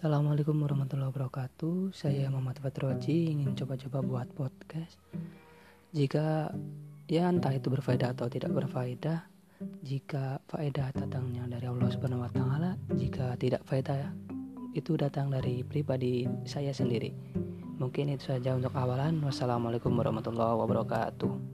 Assalamualaikum warahmatullahi wabarakatuh Saya hmm. Muhammad Fatroji hmm. ingin coba-coba hmm. buat podcast Jika ya entah itu berfaedah atau tidak berfaedah Jika faedah datangnya dari Allah Subhanahu wa taala, jika tidak faedah itu datang dari pribadi saya sendiri. Mungkin itu saja untuk awalan. Wassalamualaikum warahmatullahi wabarakatuh.